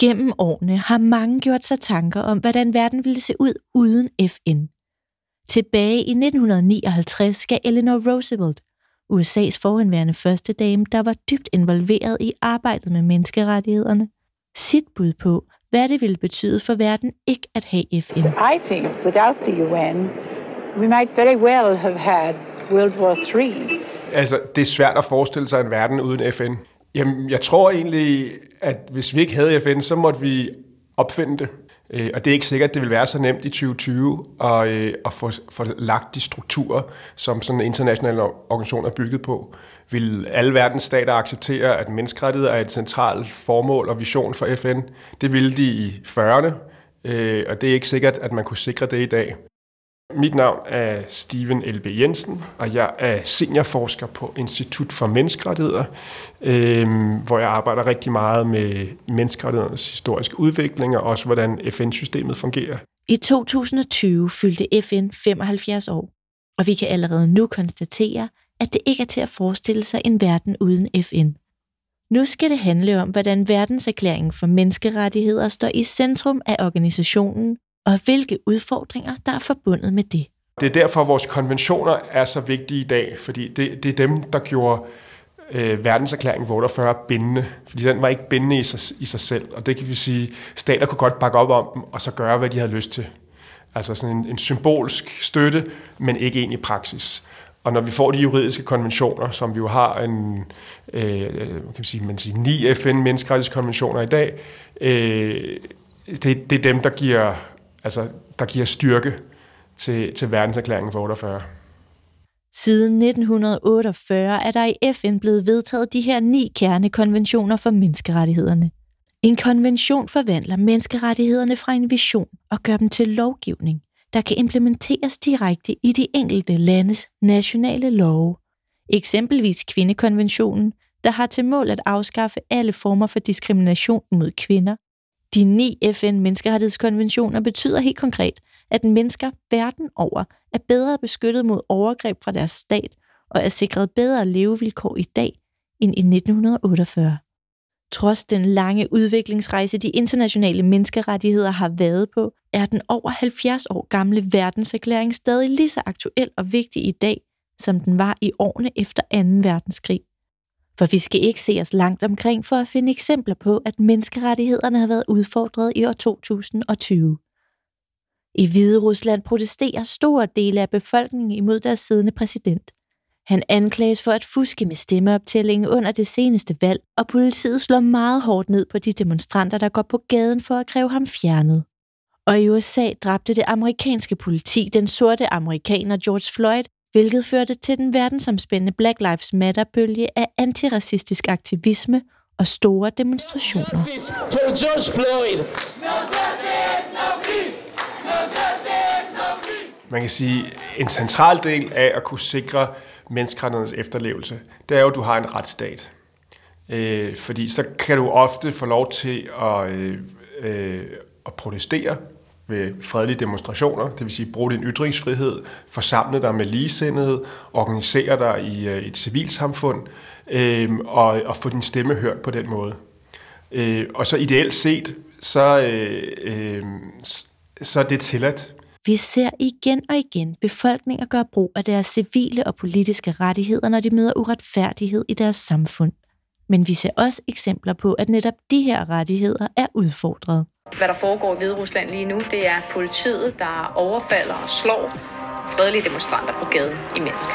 Gennem årene har mange gjort sig tanker om, hvordan verden ville se ud uden FN. Tilbage i 1959 gav Eleanor Roosevelt, USA's forhenværende første dame, der var dybt involveret i arbejdet med menneskerettighederne, sit bud på, hvad det ville betyde for verden ikke at have FN. I think without the UN, we might very well have had World War III. Altså, det er svært at forestille sig en verden uden FN. Jamen, jeg tror egentlig, at hvis vi ikke havde FN, så måtte vi opfinde det. Øh, og det er ikke sikkert, at det vil være så nemt i 2020 at, øh, at få, få lagt de strukturer, som sådan en international organisation er bygget på. Vil alle verdens stater acceptere, at menneskerettigheder er et centralt formål og vision for FN? Det ville de i 40'erne, øh, og det er ikke sikkert, at man kunne sikre det i dag. Mit navn er Steven L.B. Jensen, og jeg er seniorforsker på Institut for Menneskerettigheder, øh, hvor jeg arbejder rigtig meget med menneskerettighedernes historiske udvikling og også hvordan FN-systemet fungerer. I 2020 fyldte FN 75 år, og vi kan allerede nu konstatere, at det ikke er til at forestille sig en verden uden FN. Nu skal det handle om, hvordan verdenserklæringen for menneskerettigheder står i centrum af organisationen, og hvilke udfordringer, der er forbundet med det. Det er derfor, vores konventioner er så vigtige i dag, fordi det, det er dem, der gjorde øh, verdenserklæringen 48 bindende, fordi den var ikke bindende i sig, i sig selv, og det kan vi sige, stater kunne godt bakke op om dem, og så gøre, hvad de havde lyst til. Altså sådan en, en symbolsk støtte, men ikke en i praksis. Og når vi får de juridiske konventioner, som vi jo har en, øh, øh kan man sige, man siger, ni FN-menneskerettighedskonventioner i dag, øh, det, det er dem, der giver altså, der giver styrke til, til verdenserklæringen for 48. Siden 1948 er der i FN blevet vedtaget de her ni kernekonventioner for menneskerettighederne. En konvention forvandler menneskerettighederne fra en vision og gør dem til lovgivning, der kan implementeres direkte i de enkelte landes nationale love. Eksempelvis kvindekonventionen, der har til mål at afskaffe alle former for diskrimination mod kvinder de ni FN-menneskerettighedskonventioner betyder helt konkret, at mennesker verden over er bedre beskyttet mod overgreb fra deres stat og er sikret bedre levevilkår i dag end i 1948. Trods den lange udviklingsrejse, de internationale menneskerettigheder har været på, er den over 70 år gamle verdenserklæring stadig lige så aktuel og vigtig i dag, som den var i årene efter 2. verdenskrig. For vi skal ikke se os langt omkring for at finde eksempler på, at menneskerettighederne har været udfordret i år 2020. I Hvide Rusland protesterer store dele af befolkningen imod deres siddende præsident. Han anklages for at fuske med stemmeoptællingen under det seneste valg, og politiet slår meget hårdt ned på de demonstranter, der går på gaden for at kræve ham fjernet. Og i USA dræbte det amerikanske politi den sorte amerikaner George Floyd hvilket førte til den verdensomspændende Black Lives Matter-bølge af antiracistisk aktivisme og store demonstrationer. Man kan sige, en central del af at kunne sikre menneskerettighedernes efterlevelse, det er jo, at du har en retsstat. Øh, fordi så kan du ofte få lov til at, øh, øh, at protestere ved fredelige demonstrationer, det vil sige bruge din ytringsfrihed, forsamle dig med ligesindede, organisere dig i øh, et civilsamfund øh, og, og få din stemme hørt på den måde. Øh, og så ideelt set, så, øh, øh, så er det tilladt. Vi ser igen og igen befolkninger gøre brug af deres civile og politiske rettigheder, når de møder uretfærdighed i deres samfund. Men vi ser også eksempler på, at netop de her rettigheder er udfordret. Hvad der foregår i Hvide Rusland lige nu, det er politiet, der overfalder og slår fredelige demonstranter på gaden i Minsk.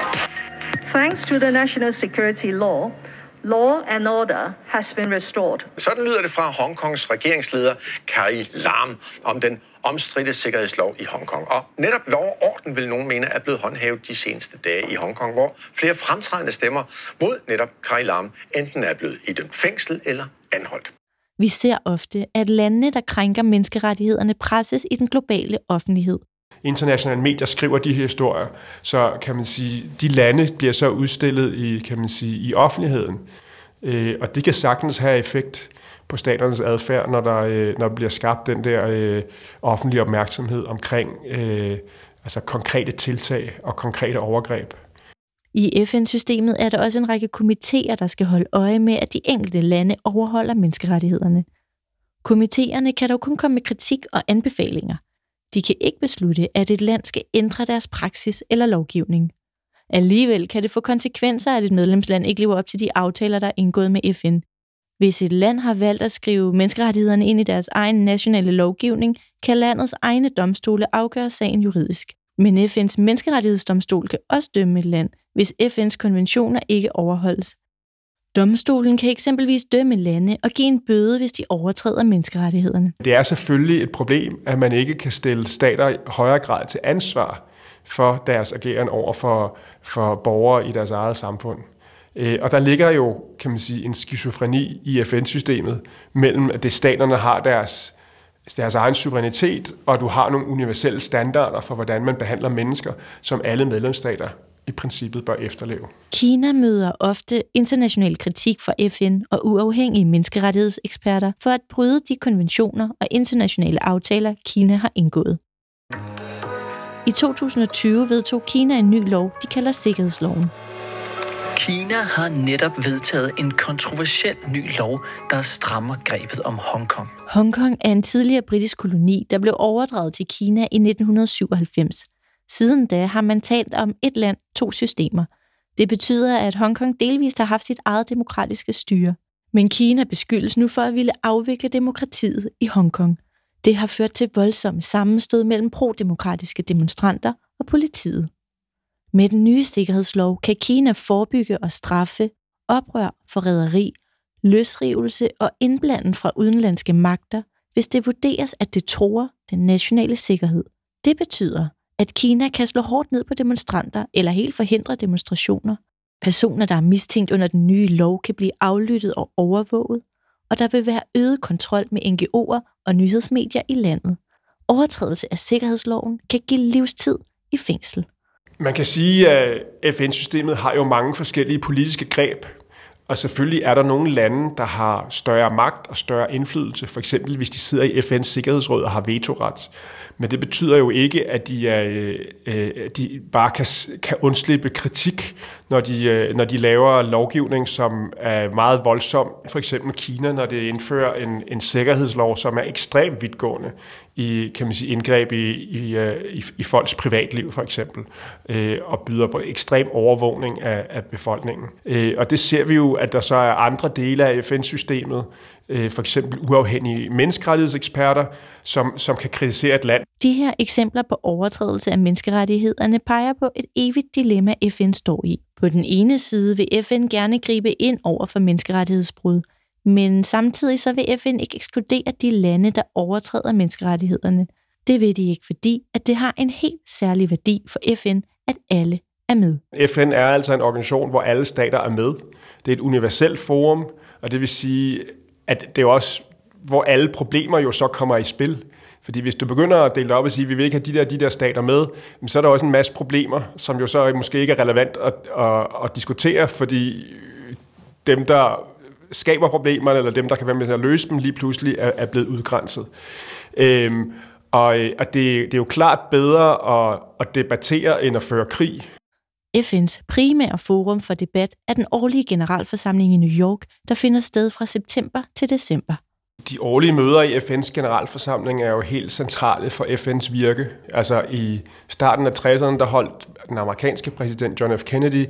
Thanks to the national security law, Law and order has been restored. Sådan lyder det fra Hongkongs regeringsleder Carrie Lam om den omstridte sikkerhedslov i Hongkong. Og netop lov og orden vil nogen mene er blevet håndhævet de seneste dage i Hongkong, hvor flere fremtrædende stemmer mod netop Carrie Lam enten er blevet idømt fængsel eller anholdt. Vi ser ofte, at landene, der krænker menneskerettighederne, presses i den globale offentlighed. Internationale medier skriver de her historier, så kan man sige, de lande bliver så udstillet i, kan man sige, i offentligheden. Øh, og det kan sagtens have effekt på staternes adfærd, når der, øh, når der bliver skabt den der øh, offentlige opmærksomhed omkring øh, altså konkrete tiltag og konkrete overgreb. I FN-systemet er der også en række komitéer, der skal holde øje med, at de enkelte lande overholder menneskerettighederne. Komiteerne kan dog kun komme med kritik og anbefalinger. De kan ikke beslutte, at et land skal ændre deres praksis eller lovgivning. Alligevel kan det få konsekvenser, at et medlemsland ikke lever op til de aftaler, der er indgået med FN. Hvis et land har valgt at skrive menneskerettighederne ind i deres egen nationale lovgivning, kan landets egne domstole afgøre sagen juridisk. Men FN's menneskerettighedsdomstol kan også dømme et land, hvis FN's konventioner ikke overholdes. Domstolen kan eksempelvis dømme lande og give en bøde, hvis de overtræder menneskerettighederne. Det er selvfølgelig et problem, at man ikke kan stille stater i højere grad til ansvar for deres ageren over for, for borgere i deres eget samfund. Øh, og der ligger jo, kan man sige, en skizofreni i FN-systemet mellem, at det staterne har deres, deres egen suverænitet, og du har nogle universelle standarder for, hvordan man behandler mennesker, som alle medlemsstater i princippet bør efterleve. Kina møder ofte international kritik fra FN og uafhængige menneskerettighedseksperter for at bryde de konventioner og internationale aftaler, Kina har indgået. I 2020 vedtog Kina en ny lov, de kalder Sikkerhedsloven. Kina har netop vedtaget en kontroversiel ny lov, der strammer grebet om Hongkong. Hongkong er en tidligere britisk koloni, der blev overdraget til Kina i 1997. Siden da har man talt om et land, to systemer. Det betyder, at Hongkong delvist har haft sit eget demokratiske styre. Men Kina beskyldes nu for at ville afvikle demokratiet i Hongkong. Det har ført til voldsomme sammenstød mellem pro-demokratiske demonstranter og politiet. Med den nye sikkerhedslov kan Kina forebygge og straffe oprør, forræderi, løsrivelse og indblanden fra udenlandske magter, hvis det vurderes, at det tror den nationale sikkerhed. Det betyder, at Kina kan slå hårdt ned på demonstranter eller helt forhindre demonstrationer. Personer, der er mistænkt under den nye lov, kan blive aflyttet og overvåget, og der vil være øget kontrol med NGO'er og nyhedsmedier i landet. Overtrædelse af sikkerhedsloven kan give livstid i fængsel. Man kan sige, at FN-systemet har jo mange forskellige politiske greb, og selvfølgelig er der nogle lande, der har større magt og større indflydelse, for eksempel hvis de sidder i FN's Sikkerhedsråd og har vetoret. Men det betyder jo ikke, at de, er, øh, øh de bare kan, kan undslippe kritik, når de, øh, når de laver lovgivning, som er meget voldsom. For eksempel Kina, når det indfører en, en sikkerhedslov, som er ekstremt vidtgående i kan man sige, indgreb i, i, øh, i, i folks privatliv for eksempel, øh, og byder på ekstrem overvågning af, af befolkningen. Øh, og det ser vi jo, at der så er andre dele af FN-systemet, øh, for eksempel uafhængige menneskerettighedseksperter, som, som kan kritisere et land. De her eksempler på overtrædelse af menneskerettighederne peger på et evigt dilemma, FN står i. På den ene side vil FN gerne gribe ind over for menneskerettighedsbrud, men samtidig så vil FN ikke ekskludere de lande, der overtræder menneskerettighederne. Det vil de ikke, fordi at det har en helt særlig værdi for FN, at alle er med. FN er altså en organisation, hvor alle stater er med. Det er et universelt forum, og det vil sige, at det er også, hvor alle problemer jo så kommer i spil. Fordi hvis du begynder at dele det op og sige, at vi vil ikke have de der, de der stater med, så er der også en masse problemer, som jo så måske ikke er relevant at, at, at diskutere, fordi dem, der skaber problemerne, eller dem, der kan være med til at løse dem, lige pludselig er, er blevet udgrænset. Øhm, og, øh, og det, det er jo klart bedre at, at debattere, end at føre krig. FN's primære forum for debat er den årlige generalforsamling i New York, der finder sted fra september til december. De årlige møder i FN's generalforsamling er jo helt centrale for FN's virke. Altså i starten af 60'erne, der holdt den amerikanske præsident John F. Kennedy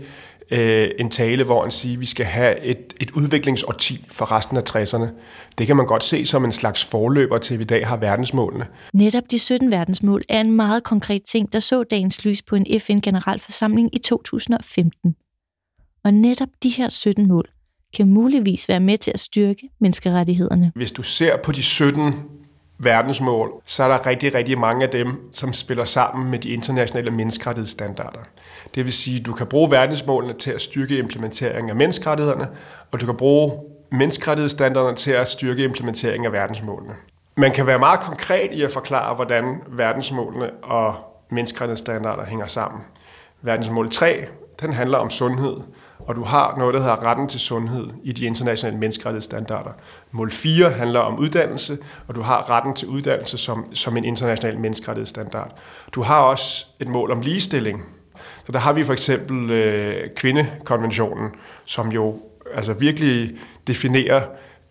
øh, en tale, hvor han siger, at vi skal have et, et udviklingsårti for resten af 60'erne. Det kan man godt se som en slags forløber til, at vi i dag har verdensmålene. Netop de 17 verdensmål er en meget konkret ting, der så dagens lys på en FN-generalforsamling i 2015. Og netop de her 17 mål kan muligvis være med til at styrke menneskerettighederne. Hvis du ser på de 17 verdensmål, så er der rigtig, rigtig mange af dem, som spiller sammen med de internationale menneskerettighedsstandarder. Det vil sige, at du kan bruge verdensmålene til at styrke implementeringen af menneskerettighederne, og du kan bruge menneskerettighedsstandarderne til at styrke implementeringen af verdensmålene. Man kan være meget konkret i at forklare, hvordan verdensmålene og menneskerettighedsstandarder hænger sammen. Verdensmål 3, den handler om sundhed, og du har noget, der hedder retten til sundhed i de internationale menneskerettighedsstandarder. Mål 4 handler om uddannelse, og du har retten til uddannelse som, som en international menneskerettighedsstandard. Du har også et mål om ligestilling. Så der har vi for eksempel øh, kvindekonventionen, som jo altså virkelig definerer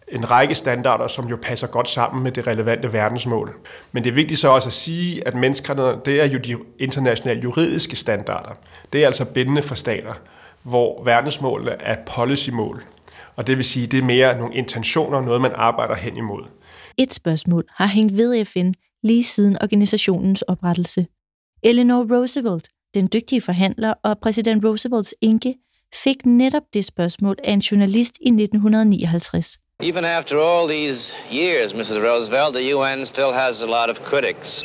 en række standarder, som jo passer godt sammen med det relevante verdensmål. Men det er vigtigt så også at sige, at menneskerettigheder, det er jo de internationale juridiske standarder. Det er altså bindende for stater, hvor verdensmålene er policymål. Og det vil sige, det er mere nogle intentioner, noget man arbejder hen imod. Et spørgsmål har hængt ved FN lige siden organisationens oprettelse. Eleanor Roosevelt, den dygtige forhandler og præsident Roosevelts enke, fik netop det spørgsmål af en journalist i 1959. Even after all these years, Mrs. Roosevelt, the UN still has a lot of critics.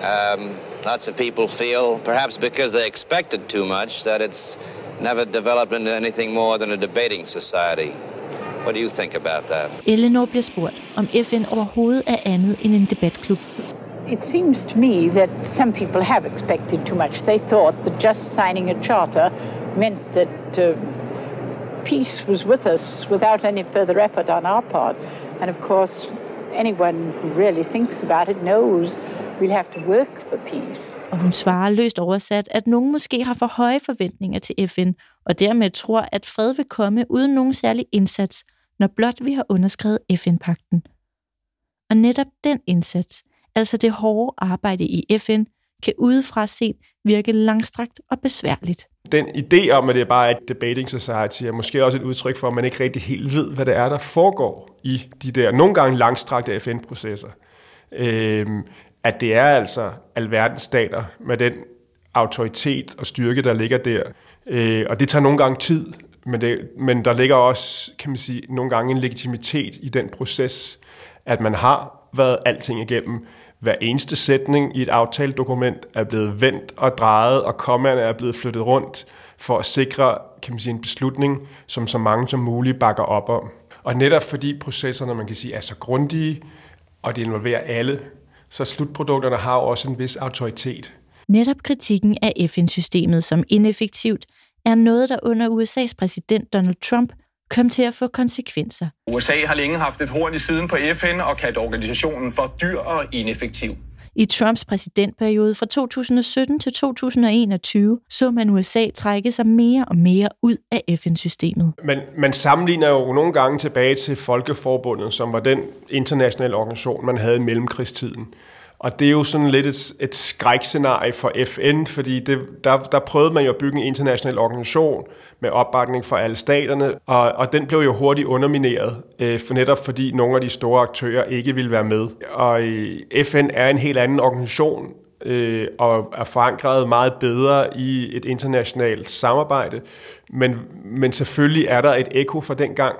Um, lots of people feel, perhaps because they expected too much, that it's never developed into anything more than a debating society. What do you think about that? Eleanor bliver spurgt, om FN overhovedet er andet end en debatklub. It seems to me that some people have expected too much. They thought that just signing a charter meant that uh, peace was with us without any further effort on our part. And of course, anyone who really thinks about it knows we'll have to work for peace. Og hun svarer løst oversat, at nogen måske har for høje forventninger til FN, og dermed tror, at fred vil komme uden nogen særlig indsats, når blot vi har underskrevet FN-pakten. Og netop den indsats, altså det hårde arbejde i FN, kan udefra set virke langstrakt og besværligt. Den idé om, at det bare er et debating society, er måske også et udtryk for, at man ikke rigtig helt ved, hvad det er, der foregår i de der nogle gange langstrakte FN-processer. Øhm, at det er altså alverdens stater med den autoritet og styrke, der ligger der. Øh, og det tager nogle gange tid, men, det, men der ligger også, kan man sige, nogle gange en legitimitet i den proces, at man har været alting igennem. Hver eneste sætning i et aftaledokument er blevet vendt og drejet, og kommerne er blevet flyttet rundt for at sikre kan man sige, en beslutning, som så mange som muligt bakker op om. Og netop fordi processerne, man kan sige, er så grundige, og det involverer alle, så slutprodukterne har også en vis autoritet. Netop kritikken af FN-systemet som ineffektivt er noget, der under USA's præsident Donald Trump kom til at få konsekvenser. USA har længe haft et horn i siden på FN og kaldt organisationen for dyr og ineffektiv. I Trumps præsidentperiode fra 2017 til 2021 så man USA trække sig mere og mere ud af FN-systemet. Men man sammenligner jo nogle gange tilbage til Folkeforbundet, som var den internationale organisation, man havde i mellemkrigstiden. Og det er jo sådan lidt et, et skrækscenarie for FN, fordi det, der, der prøvede man jo at bygge en international organisation med opbakning fra alle staterne, og, og den blev jo hurtigt undermineret, øh, for netop fordi nogle af de store aktører ikke ville være med. Og øh, FN er en helt anden organisation, øh, og er forankret meget bedre i et internationalt samarbejde, men, men selvfølgelig er der et ekko fra den gang,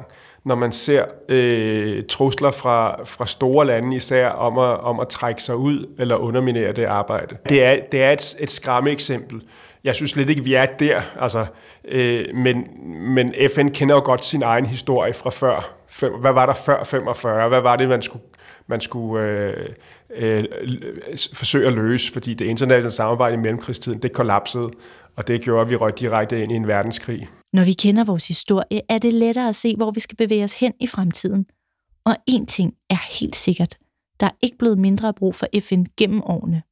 når man ser øh, trusler fra, fra store lande især om at, om at trække sig ud eller underminere det arbejde. Det er, det er et, et skræmme eksempel. Jeg synes slet ikke, vi er der, altså, øh, men, men FN kender jo godt sin egen historie fra før. Hvad var der før 45? Hvad var det, man skulle, man skulle øh, øh, forsøge at løse? Fordi det internationale samarbejde i mellemkrigstiden, det kollapsede, og det gjorde, at vi røg direkte ind i en verdenskrig. Når vi kender vores historie, er det lettere at se, hvor vi skal bevæge os hen i fremtiden. Og én ting er helt sikkert. Der er ikke blevet mindre brug for FN gennem årene.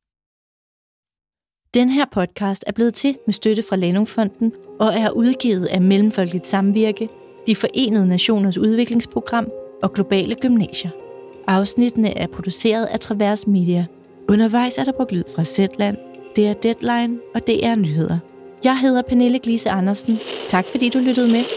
Den her podcast er blevet til med støtte fra Landungfonden og er udgivet af Mellemfolkeligt Samvirke, De Forenede Nationers Udviklingsprogram og Globale Gymnasier. Afsnittene er produceret af Travers Media. Undervejs er der brugt lyd fra Zetland, DR Deadline og DR Nyheder. Jeg hedder Pernille Glise Andersen. Tak fordi du lyttede med.